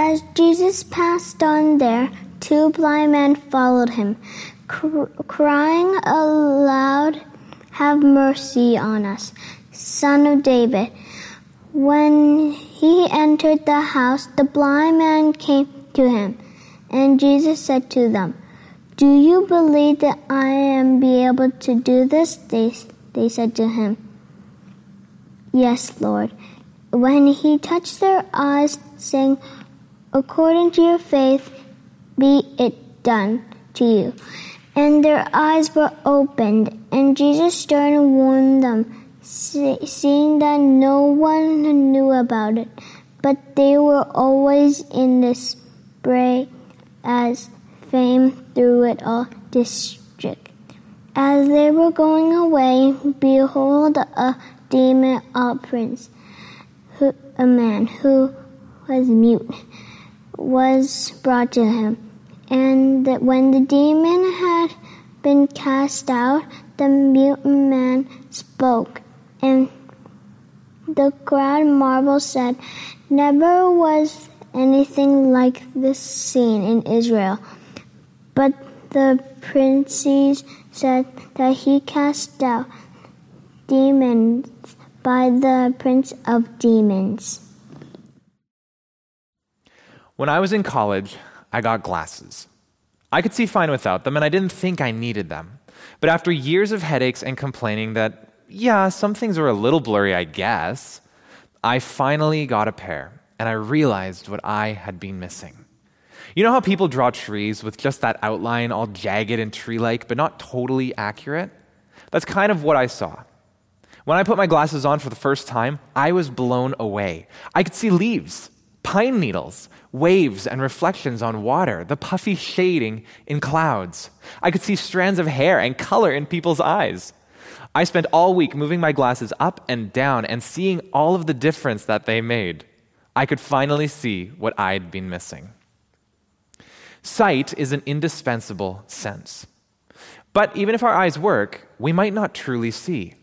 As Jesus passed on there, two blind men followed him, cr- crying aloud, Have mercy on us, son of David. When he entered the house, the blind man came to him, and Jesus said to them, Do you believe that I am be able to do this? They, they said to him, Yes, Lord. When he touched their eyes, saying, According to your faith, be it done to you. And their eyes were opened, and Jesus sternly and warned them, seeing that no one knew about it, but they were always in this spray as fame through it all district. As they were going away, behold, a demon a prince, who, a man who was mute was brought to him. And that when the demon had been cast out, the mute man spoke, and the crowd marveled, said, Never was anything like this seen in Israel. But the princes said that he cast out demons by the prince of demons. When I was in college, I got glasses. I could see fine without them, and I didn't think I needed them. But after years of headaches and complaining that, yeah, some things were a little blurry, I guess, I finally got a pair, and I realized what I had been missing. You know how people draw trees with just that outline all jagged and tree like, but not totally accurate? That's kind of what I saw. When I put my glasses on for the first time, I was blown away. I could see leaves, pine needles, waves and reflections on water, the puffy shading in clouds. I could see strands of hair and color in people's eyes. I spent all week moving my glasses up and down and seeing all of the difference that they made. I could finally see what I'd been missing. Sight is an indispensable sense. But even if our eyes work, we might not truly see.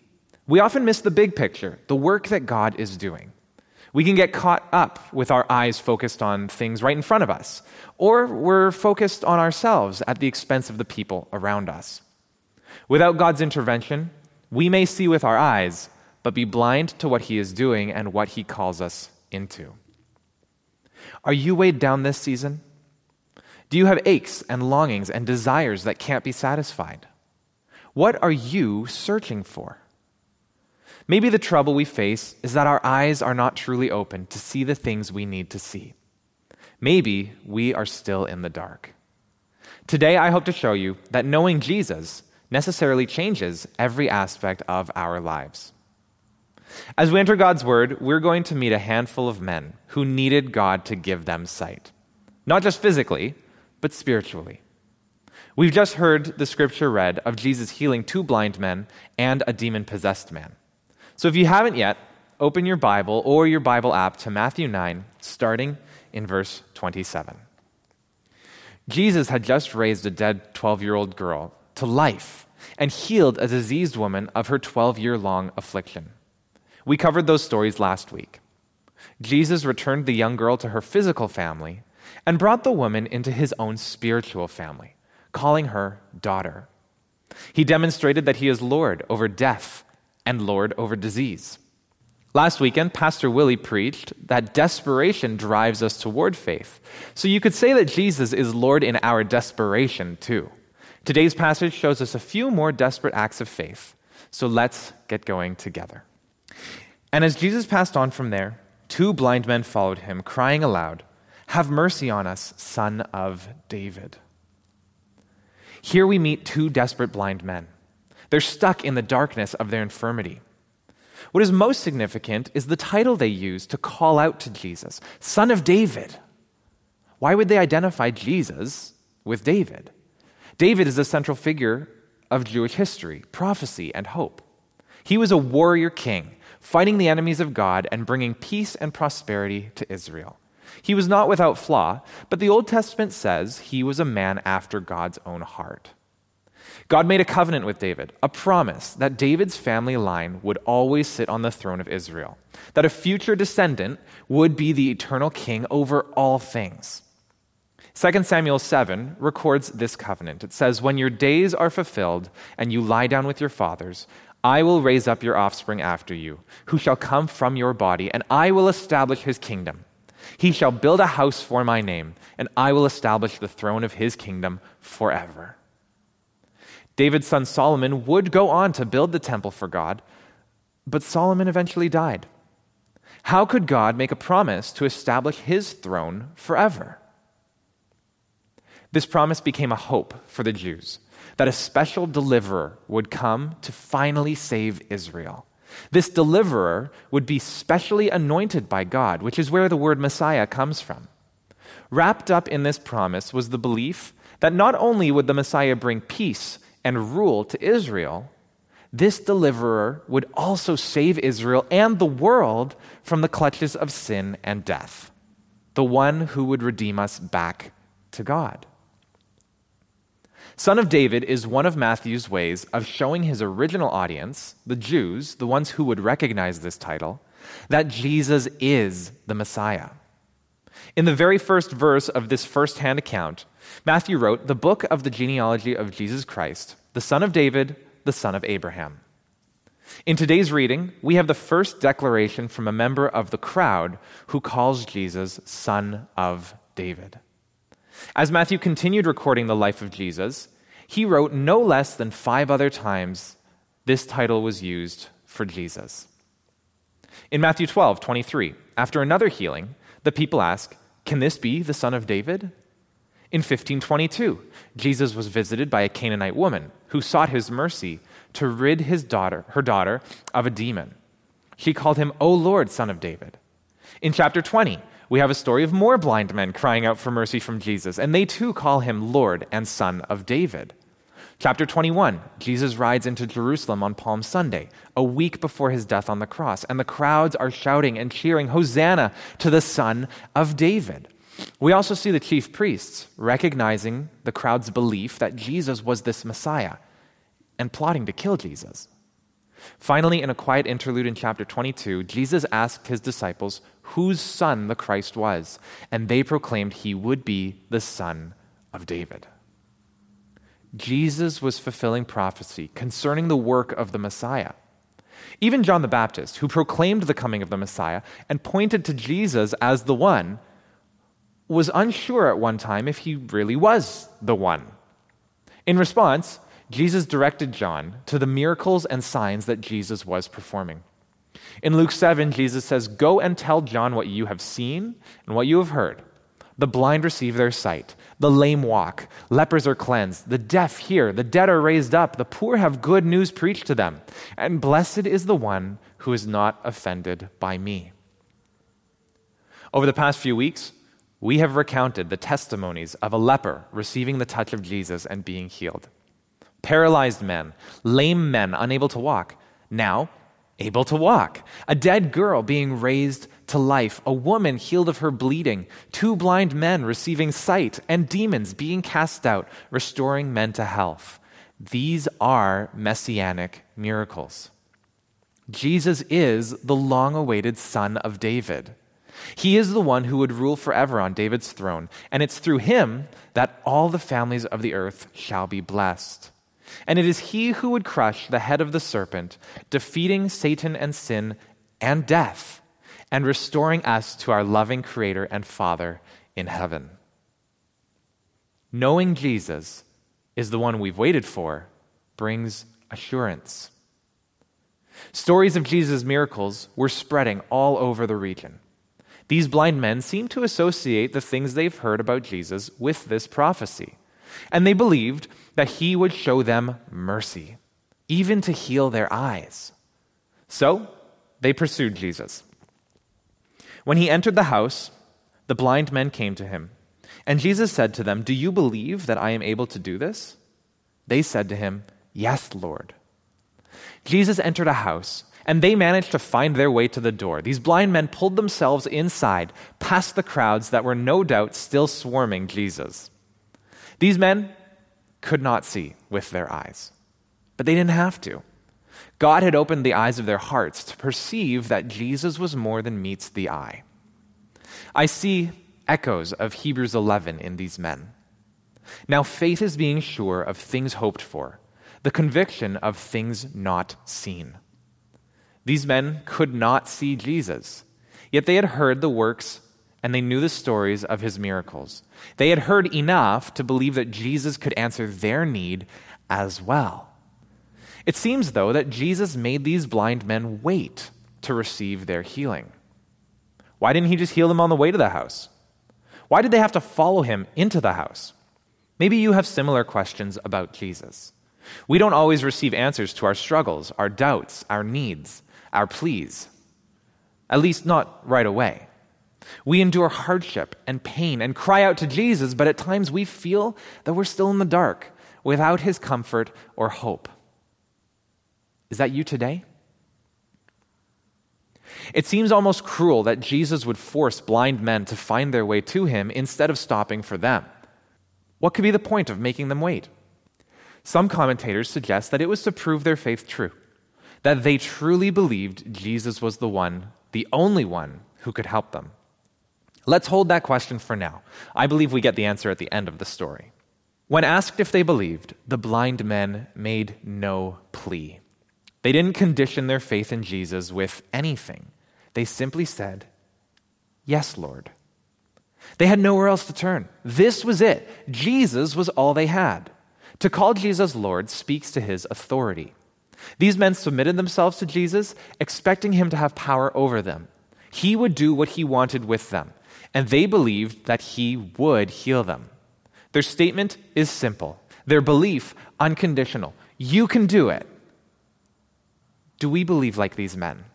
We often miss the big picture, the work that God is doing. We can get caught up with our eyes focused on things right in front of us, or we're focused on ourselves at the expense of the people around us. Without God's intervention, we may see with our eyes, but be blind to what He is doing and what He calls us into. Are you weighed down this season? Do you have aches and longings and desires that can't be satisfied? What are you searching for? Maybe the trouble we face is that our eyes are not truly open to see the things we need to see. Maybe we are still in the dark. Today, I hope to show you that knowing Jesus necessarily changes every aspect of our lives. As we enter God's Word, we're going to meet a handful of men who needed God to give them sight, not just physically, but spiritually. We've just heard the scripture read of Jesus healing two blind men and a demon possessed man. So if you haven't yet, open your Bible or your Bible app to Matthew 9, starting in verse 27. Jesus had just raised a dead 12 year old girl to life and healed a diseased woman of her 12 year long affliction. We covered those stories last week. Jesus returned the young girl to her physical family and brought the woman into his own spiritual family, calling her daughter. He demonstrated that he is Lord over death and Lord over disease. Last weekend, Pastor Willie preached that desperation drives us toward faith. So you could say that Jesus is Lord in our desperation, too. Today's passage shows us a few more desperate acts of faith. So let's get going together. And as Jesus passed on from there, two blind men followed him, crying aloud, Have mercy on us, son of David. Here we meet two desperate blind men. They're stuck in the darkness of their infirmity. What is most significant is the title they use to call out to Jesus Son of David. Why would they identify Jesus with David? David is a central figure of Jewish history, prophecy, and hope. He was a warrior king, fighting the enemies of God and bringing peace and prosperity to Israel. He was not without flaw, but the Old Testament says he was a man after God's own heart. God made a covenant with David, a promise that David's family line would always sit on the throne of Israel, that a future descendant would be the eternal king over all things. 2 Samuel 7 records this covenant. It says, When your days are fulfilled and you lie down with your fathers, I will raise up your offspring after you, who shall come from your body, and I will establish his kingdom. He shall build a house for my name, and I will establish the throne of his kingdom forever. David's son Solomon would go on to build the temple for God, but Solomon eventually died. How could God make a promise to establish his throne forever? This promise became a hope for the Jews that a special deliverer would come to finally save Israel. This deliverer would be specially anointed by God, which is where the word Messiah comes from. Wrapped up in this promise was the belief that not only would the Messiah bring peace and rule to Israel, this deliverer would also save Israel and the world from the clutches of sin and death, the one who would redeem us back to God. Son of David is one of Matthew's ways of showing his original audience, the Jews, the ones who would recognize this title, that Jesus is the Messiah. In the very first verse of this first hand account, Matthew wrote the book of the genealogy of Jesus Christ, the son of David, the son of Abraham. In today's reading, we have the first declaration from a member of the crowd who calls Jesus son of David. As Matthew continued recording the life of Jesus, he wrote no less than five other times this title was used for Jesus. In Matthew 12, 23, after another healing, the people ask, Can this be the son of David? In 1522, Jesus was visited by a Canaanite woman who sought his mercy to rid his daughter, her daughter of a demon. She called him, O Lord, son of David. In chapter 20, we have a story of more blind men crying out for mercy from Jesus, and they too call him Lord and Son of David. Chapter 21, Jesus rides into Jerusalem on Palm Sunday, a week before his death on the cross, and the crowds are shouting and cheering, Hosanna to the Son of David. We also see the chief priests recognizing the crowd's belief that Jesus was this Messiah and plotting to kill Jesus. Finally, in a quiet interlude in chapter 22, Jesus asked his disciples whose son the Christ was, and they proclaimed he would be the son of David. Jesus was fulfilling prophecy concerning the work of the Messiah. Even John the Baptist, who proclaimed the coming of the Messiah and pointed to Jesus as the one, was unsure at one time if he really was the one. In response, Jesus directed John to the miracles and signs that Jesus was performing. In Luke 7, Jesus says, Go and tell John what you have seen and what you have heard. The blind receive their sight, the lame walk, lepers are cleansed, the deaf hear, the dead are raised up, the poor have good news preached to them, and blessed is the one who is not offended by me. Over the past few weeks, we have recounted the testimonies of a leper receiving the touch of Jesus and being healed. Paralyzed men, lame men unable to walk, now able to walk. A dead girl being raised to life, a woman healed of her bleeding, two blind men receiving sight, and demons being cast out, restoring men to health. These are messianic miracles. Jesus is the long awaited Son of David. He is the one who would rule forever on David's throne, and it's through him that all the families of the earth shall be blessed. And it is he who would crush the head of the serpent, defeating Satan and sin and death, and restoring us to our loving Creator and Father in heaven. Knowing Jesus is the one we've waited for brings assurance. Stories of Jesus' miracles were spreading all over the region. These blind men seem to associate the things they've heard about Jesus with this prophecy. And they believed that he would show them mercy, even to heal their eyes. So they pursued Jesus. When he entered the house, the blind men came to him. And Jesus said to them, Do you believe that I am able to do this? They said to him, Yes, Lord. Jesus entered a house and they managed to find their way to the door. These blind men pulled themselves inside, past the crowds that were no doubt still swarming Jesus. These men could not see with their eyes. But they didn't have to. God had opened the eyes of their hearts to perceive that Jesus was more than meets the eye. I see echoes of Hebrews 11 in these men. Now, faith is being sure of things hoped for, the conviction of things not seen. These men could not see Jesus, yet they had heard the works and they knew the stories of his miracles. They had heard enough to believe that Jesus could answer their need as well. It seems, though, that Jesus made these blind men wait to receive their healing. Why didn't he just heal them on the way to the house? Why did they have to follow him into the house? Maybe you have similar questions about Jesus. We don't always receive answers to our struggles, our doubts, our needs, our pleas. At least not right away. We endure hardship and pain and cry out to Jesus, but at times we feel that we're still in the dark without his comfort or hope. Is that you today? It seems almost cruel that Jesus would force blind men to find their way to him instead of stopping for them. What could be the point of making them wait? Some commentators suggest that it was to prove their faith true, that they truly believed Jesus was the one, the only one, who could help them. Let's hold that question for now. I believe we get the answer at the end of the story. When asked if they believed, the blind men made no plea. They didn't condition their faith in Jesus with anything. They simply said, Yes, Lord. They had nowhere else to turn. This was it. Jesus was all they had. To call Jesus Lord speaks to his authority. These men submitted themselves to Jesus, expecting him to have power over them. He would do what he wanted with them and they believed that he would heal them. Their statement is simple, their belief unconditional. You can do it. Do we believe like these men?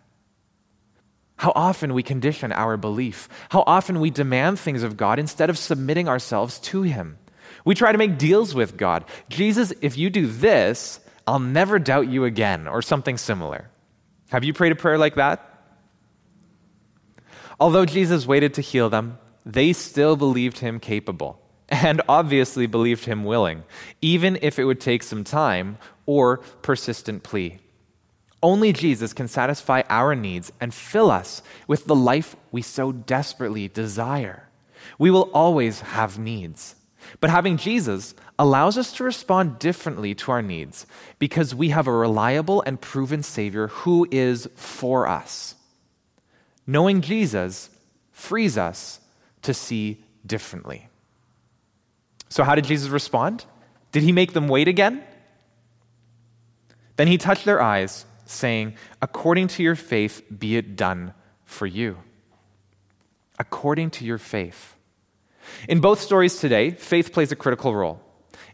How often we condition our belief. How often we demand things of God instead of submitting ourselves to Him. We try to make deals with God. Jesus, if you do this, I'll never doubt you again, or something similar. Have you prayed a prayer like that? Although Jesus waited to heal them, they still believed him capable and obviously believed him willing, even if it would take some time or persistent plea. Only Jesus can satisfy our needs and fill us with the life we so desperately desire. We will always have needs. But having Jesus allows us to respond differently to our needs because we have a reliable and proven Savior who is for us. Knowing Jesus frees us to see differently. So, how did Jesus respond? Did he make them wait again? Then he touched their eyes, saying, According to your faith, be it done for you. According to your faith. In both stories today, faith plays a critical role.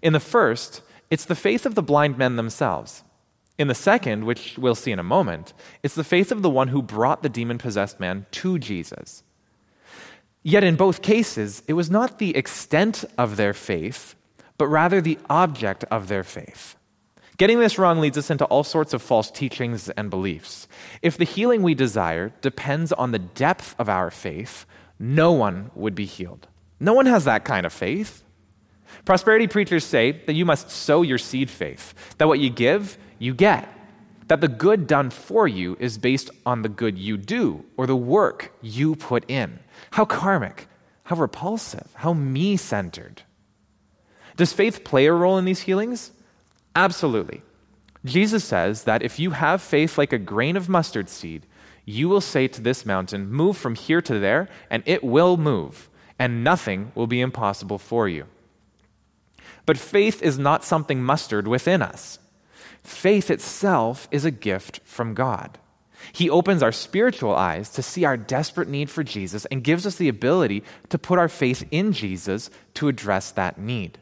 In the first, it's the faith of the blind men themselves. In the second, which we'll see in a moment, it's the faith of the one who brought the demon possessed man to Jesus. Yet in both cases, it was not the extent of their faith, but rather the object of their faith. Getting this wrong leads us into all sorts of false teachings and beliefs. If the healing we desire depends on the depth of our faith, no one would be healed. No one has that kind of faith. Prosperity preachers say that you must sow your seed faith, that what you give, you get. That the good done for you is based on the good you do or the work you put in. How karmic, how repulsive, how me centered. Does faith play a role in these healings? Absolutely. Jesus says that if you have faith like a grain of mustard seed, you will say to this mountain, Move from here to there, and it will move, and nothing will be impossible for you. But faith is not something mustered within us. Faith itself is a gift from God. He opens our spiritual eyes to see our desperate need for Jesus and gives us the ability to put our faith in Jesus to address that need.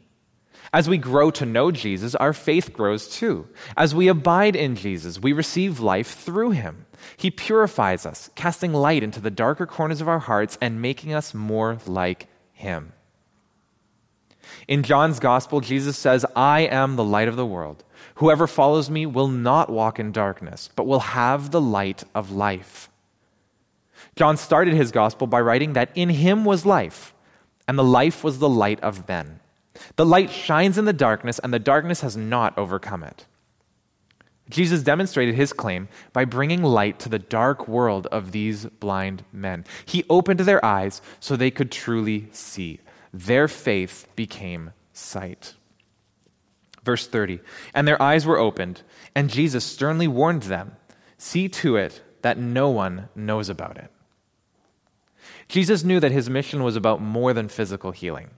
As we grow to know Jesus, our faith grows too. As we abide in Jesus, we receive life through him. He purifies us, casting light into the darker corners of our hearts and making us more like him. In John's gospel, Jesus says, I am the light of the world. Whoever follows me will not walk in darkness, but will have the light of life. John started his gospel by writing that in him was life, and the life was the light of men. The light shines in the darkness, and the darkness has not overcome it. Jesus demonstrated his claim by bringing light to the dark world of these blind men. He opened their eyes so they could truly see. Their faith became sight. Verse 30 And their eyes were opened, and Jesus sternly warned them See to it that no one knows about it. Jesus knew that his mission was about more than physical healing.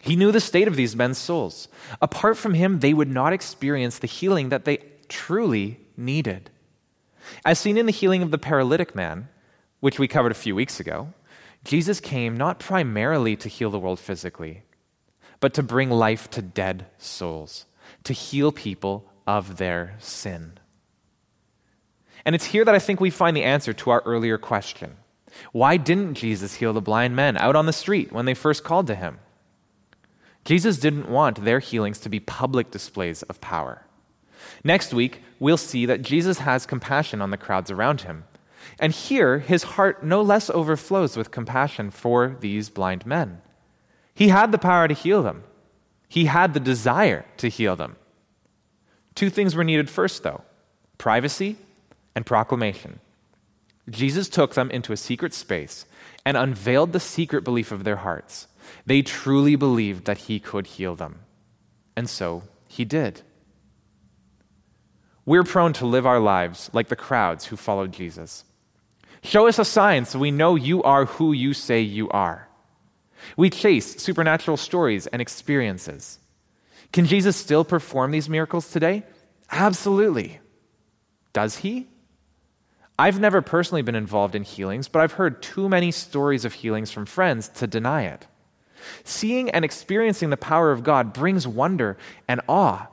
He knew the state of these men's souls. Apart from him, they would not experience the healing that they truly needed. As seen in the healing of the paralytic man, which we covered a few weeks ago, Jesus came not primarily to heal the world physically, but to bring life to dead souls, to heal people of their sin. And it's here that I think we find the answer to our earlier question. Why didn't Jesus heal the blind men out on the street when they first called to him? Jesus didn't want their healings to be public displays of power. Next week, we'll see that Jesus has compassion on the crowds around him. And here, his heart no less overflows with compassion for these blind men. He had the power to heal them, he had the desire to heal them. Two things were needed first, though privacy and proclamation. Jesus took them into a secret space and unveiled the secret belief of their hearts. They truly believed that he could heal them. And so he did. We're prone to live our lives like the crowds who followed Jesus. Show us a sign so we know you are who you say you are. We chase supernatural stories and experiences. Can Jesus still perform these miracles today? Absolutely. Does he? I've never personally been involved in healings, but I've heard too many stories of healings from friends to deny it. Seeing and experiencing the power of God brings wonder and awe.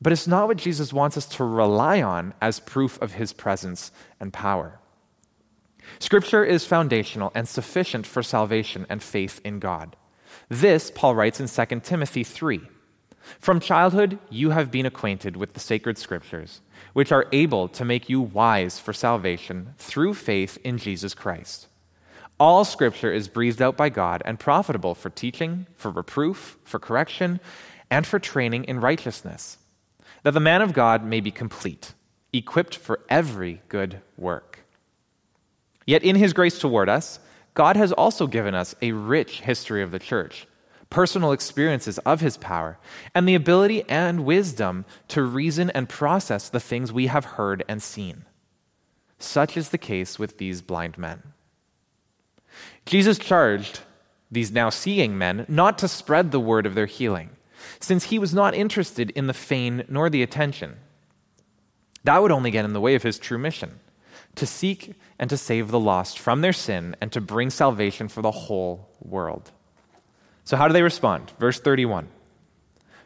But it's not what Jesus wants us to rely on as proof of his presence and power. Scripture is foundational and sufficient for salvation and faith in God. This, Paul writes in 2 Timothy 3. From childhood, you have been acquainted with the sacred scriptures, which are able to make you wise for salvation through faith in Jesus Christ. All scripture is breathed out by God and profitable for teaching, for reproof, for correction, and for training in righteousness that the man of God may be complete, equipped for every good work. Yet in his grace toward us, God has also given us a rich history of the church, personal experiences of his power, and the ability and wisdom to reason and process the things we have heard and seen. Such is the case with these blind men. Jesus charged these now seeing men not to spread the word of their healing since he was not interested in the fame nor the attention. That would only get in the way of his true mission to seek and to save the lost from their sin and to bring salvation for the whole world. So, how do they respond? Verse 31.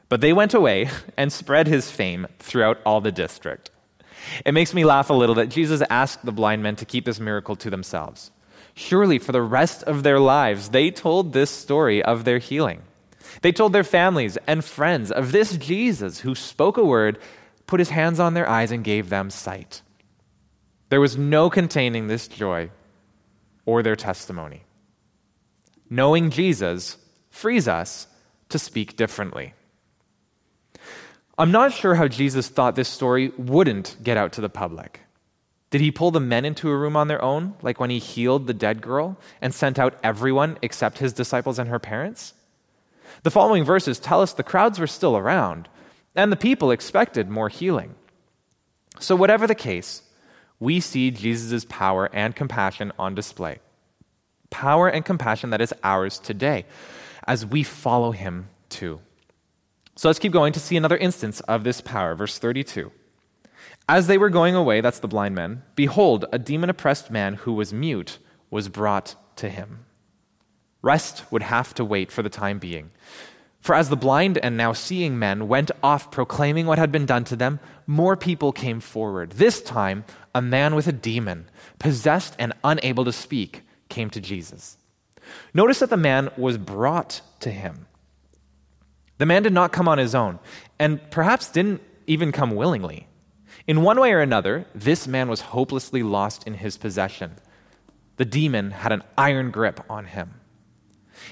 But they went away and spread his fame throughout all the district. It makes me laugh a little that Jesus asked the blind men to keep this miracle to themselves. Surely, for the rest of their lives, they told this story of their healing. They told their families and friends of this Jesus who spoke a word, put his hands on their eyes, and gave them sight. There was no containing this joy or their testimony. Knowing Jesus frees us to speak differently. I'm not sure how Jesus thought this story wouldn't get out to the public. Did he pull the men into a room on their own, like when he healed the dead girl and sent out everyone except his disciples and her parents? The following verses tell us the crowds were still around, and the people expected more healing. So, whatever the case, we see Jesus' power and compassion on display. Power and compassion that is ours today as we follow him too. So let's keep going to see another instance of this power. Verse 32. As they were going away, that's the blind men, behold, a demon oppressed man who was mute was brought to him. Rest would have to wait for the time being. For as the blind and now seeing men went off proclaiming what had been done to them, more people came forward. This time, a man with a demon, possessed and unable to speak, came to Jesus. Notice that the man was brought to him. The man did not come on his own, and perhaps didn't even come willingly. In one way or another, this man was hopelessly lost in his possession. The demon had an iron grip on him.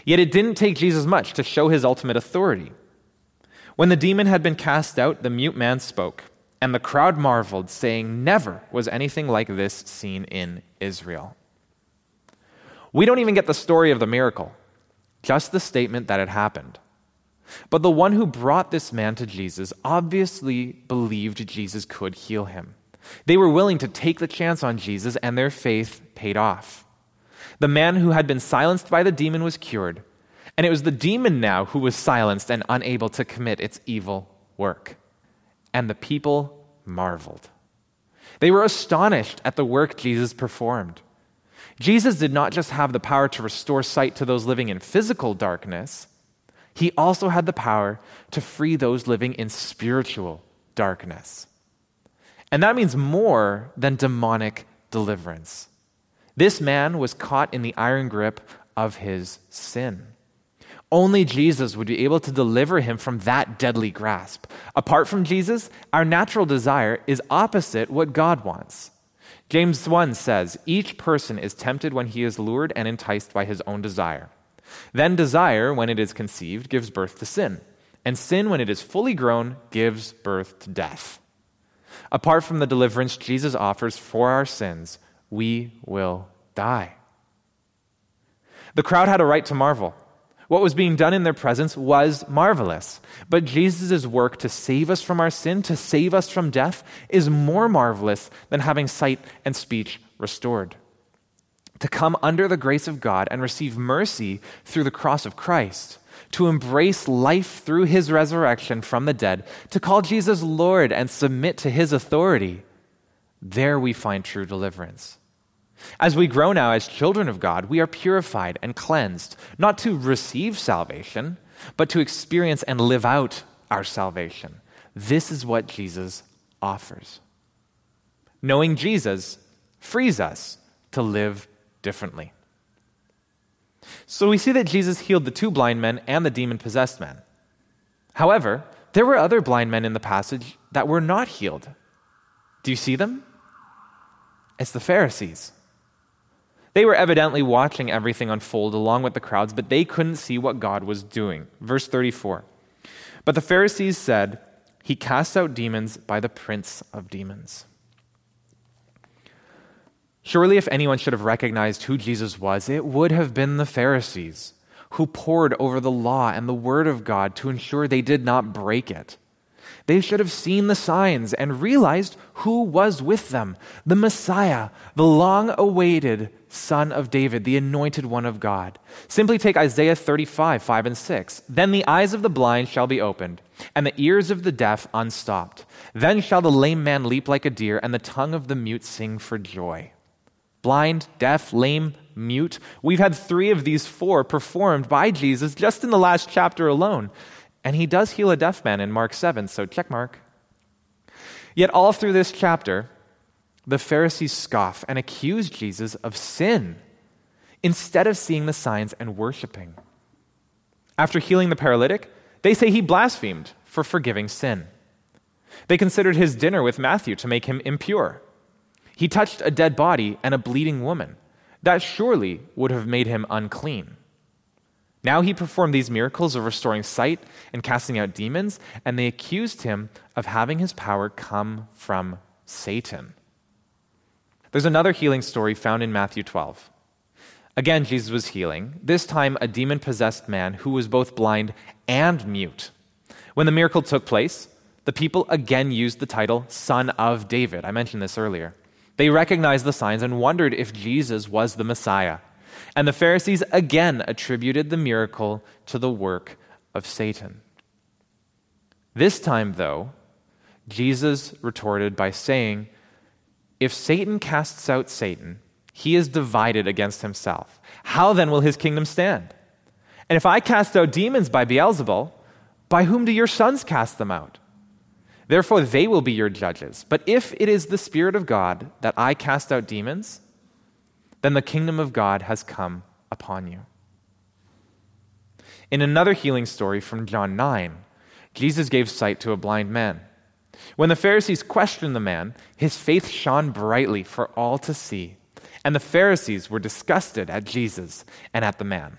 Yet it didn't take Jesus much to show his ultimate authority. When the demon had been cast out, the mute man spoke, and the crowd marveled, saying, Never was anything like this seen in Israel. We don't even get the story of the miracle, just the statement that it happened. But the one who brought this man to Jesus obviously believed Jesus could heal him. They were willing to take the chance on Jesus, and their faith paid off. The man who had been silenced by the demon was cured, and it was the demon now who was silenced and unable to commit its evil work. And the people marveled. They were astonished at the work Jesus performed. Jesus did not just have the power to restore sight to those living in physical darkness, he also had the power to free those living in spiritual darkness. And that means more than demonic deliverance. This man was caught in the iron grip of his sin. Only Jesus would be able to deliver him from that deadly grasp. Apart from Jesus, our natural desire is opposite what God wants. James 1 says, Each person is tempted when he is lured and enticed by his own desire. Then desire, when it is conceived, gives birth to sin. And sin, when it is fully grown, gives birth to death. Apart from the deliverance Jesus offers for our sins, we will die. The crowd had a right to marvel. What was being done in their presence was marvelous. But Jesus' work to save us from our sin, to save us from death, is more marvelous than having sight and speech restored. To come under the grace of God and receive mercy through the cross of Christ to embrace life through his resurrection from the dead, to call Jesus Lord and submit to his authority, there we find true deliverance. As we grow now as children of God, we are purified and cleansed, not to receive salvation, but to experience and live out our salvation. This is what Jesus offers. Knowing Jesus frees us to live differently. So we see that Jesus healed the two blind men and the demon possessed man. However, there were other blind men in the passage that were not healed. Do you see them? It's the Pharisees. They were evidently watching everything unfold along with the crowds, but they couldn't see what God was doing. Verse 34. But the Pharisees said, He casts out demons by the prince of demons. Surely, if anyone should have recognized who Jesus was, it would have been the Pharisees, who pored over the law and the word of God to ensure they did not break it. They should have seen the signs and realized who was with them the Messiah, the long awaited Son of David, the anointed one of God. Simply take Isaiah 35, 5 and 6. Then the eyes of the blind shall be opened, and the ears of the deaf unstopped. Then shall the lame man leap like a deer, and the tongue of the mute sing for joy blind, deaf, lame, mute. We've had three of these four performed by Jesus just in the last chapter alone. And he does heal a deaf man in Mark 7, so check mark. Yet, all through this chapter, the Pharisees scoff and accuse Jesus of sin instead of seeing the signs and worshiping. After healing the paralytic, they say he blasphemed for forgiving sin. They considered his dinner with Matthew to make him impure. He touched a dead body and a bleeding woman. That surely would have made him unclean. Now he performed these miracles of restoring sight and casting out demons, and they accused him of having his power come from Satan. There's another healing story found in Matthew 12. Again, Jesus was healing, this time a demon possessed man who was both blind and mute. When the miracle took place, the people again used the title Son of David. I mentioned this earlier. They recognized the signs and wondered if Jesus was the Messiah. And the Pharisees again attributed the miracle to the work of Satan. This time, though, Jesus retorted by saying, If Satan casts out Satan, he is divided against himself. How then will his kingdom stand? And if I cast out demons by Beelzebul, by whom do your sons cast them out? Therefore, they will be your judges. But if it is the Spirit of God that I cast out demons, then the kingdom of God has come upon you. In another healing story from John 9, Jesus gave sight to a blind man. When the Pharisees questioned the man, his faith shone brightly for all to see, and the Pharisees were disgusted at Jesus and at the man.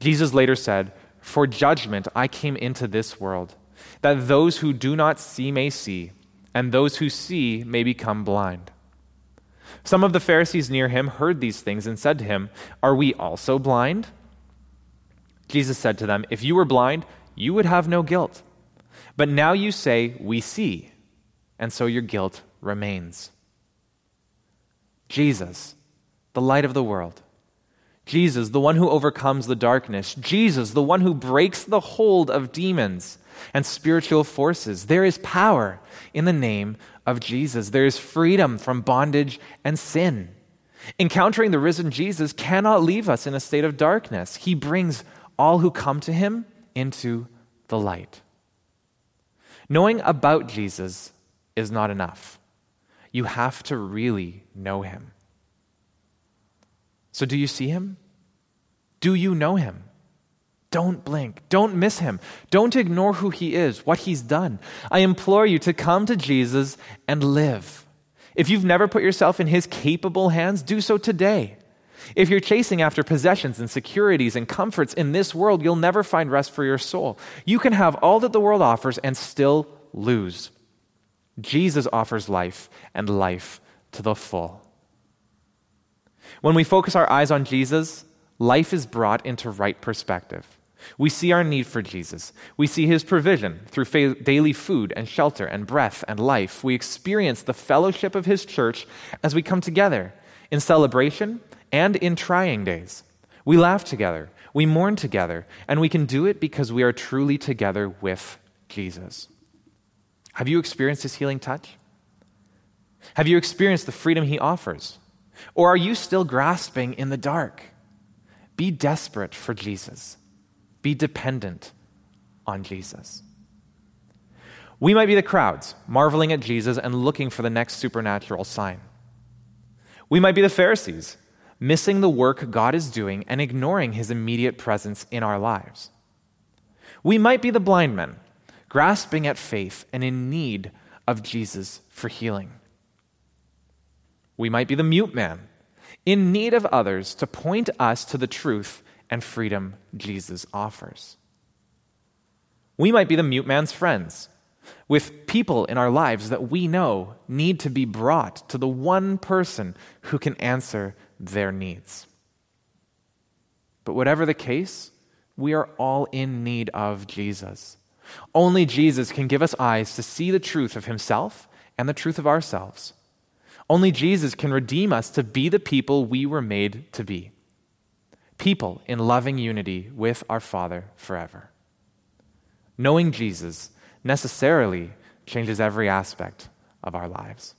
Jesus later said, For judgment I came into this world, that those who do not see may see, and those who see may become blind. Some of the Pharisees near him heard these things and said to him, Are we also blind? Jesus said to them, If you were blind, you would have no guilt. But now you say, We see, and so your guilt remains. Jesus, the light of the world. Jesus, the one who overcomes the darkness. Jesus, the one who breaks the hold of demons and spiritual forces. There is power in the name of Jesus. There is freedom from bondage and sin. Encountering the risen Jesus cannot leave us in a state of darkness. He brings all who come to him into the light. Knowing about Jesus is not enough. You have to really know him. So, do you see him? Do you know him? Don't blink. Don't miss him. Don't ignore who he is, what he's done. I implore you to come to Jesus and live. If you've never put yourself in his capable hands, do so today. If you're chasing after possessions and securities and comforts in this world, you'll never find rest for your soul. You can have all that the world offers and still lose. Jesus offers life and life to the full. When we focus our eyes on Jesus, life is brought into right perspective. We see our need for Jesus. We see his provision through fa- daily food and shelter and breath and life. We experience the fellowship of his church as we come together in celebration and in trying days. We laugh together, we mourn together, and we can do it because we are truly together with Jesus. Have you experienced his healing touch? Have you experienced the freedom he offers? Or are you still grasping in the dark? Be desperate for Jesus. Be dependent on Jesus. We might be the crowds, marveling at Jesus and looking for the next supernatural sign. We might be the Pharisees, missing the work God is doing and ignoring his immediate presence in our lives. We might be the blind men, grasping at faith and in need of Jesus for healing. We might be the mute man, in need of others to point us to the truth and freedom Jesus offers. We might be the mute man's friends, with people in our lives that we know need to be brought to the one person who can answer their needs. But whatever the case, we are all in need of Jesus. Only Jesus can give us eyes to see the truth of himself and the truth of ourselves. Only Jesus can redeem us to be the people we were made to be people in loving unity with our Father forever. Knowing Jesus necessarily changes every aspect of our lives.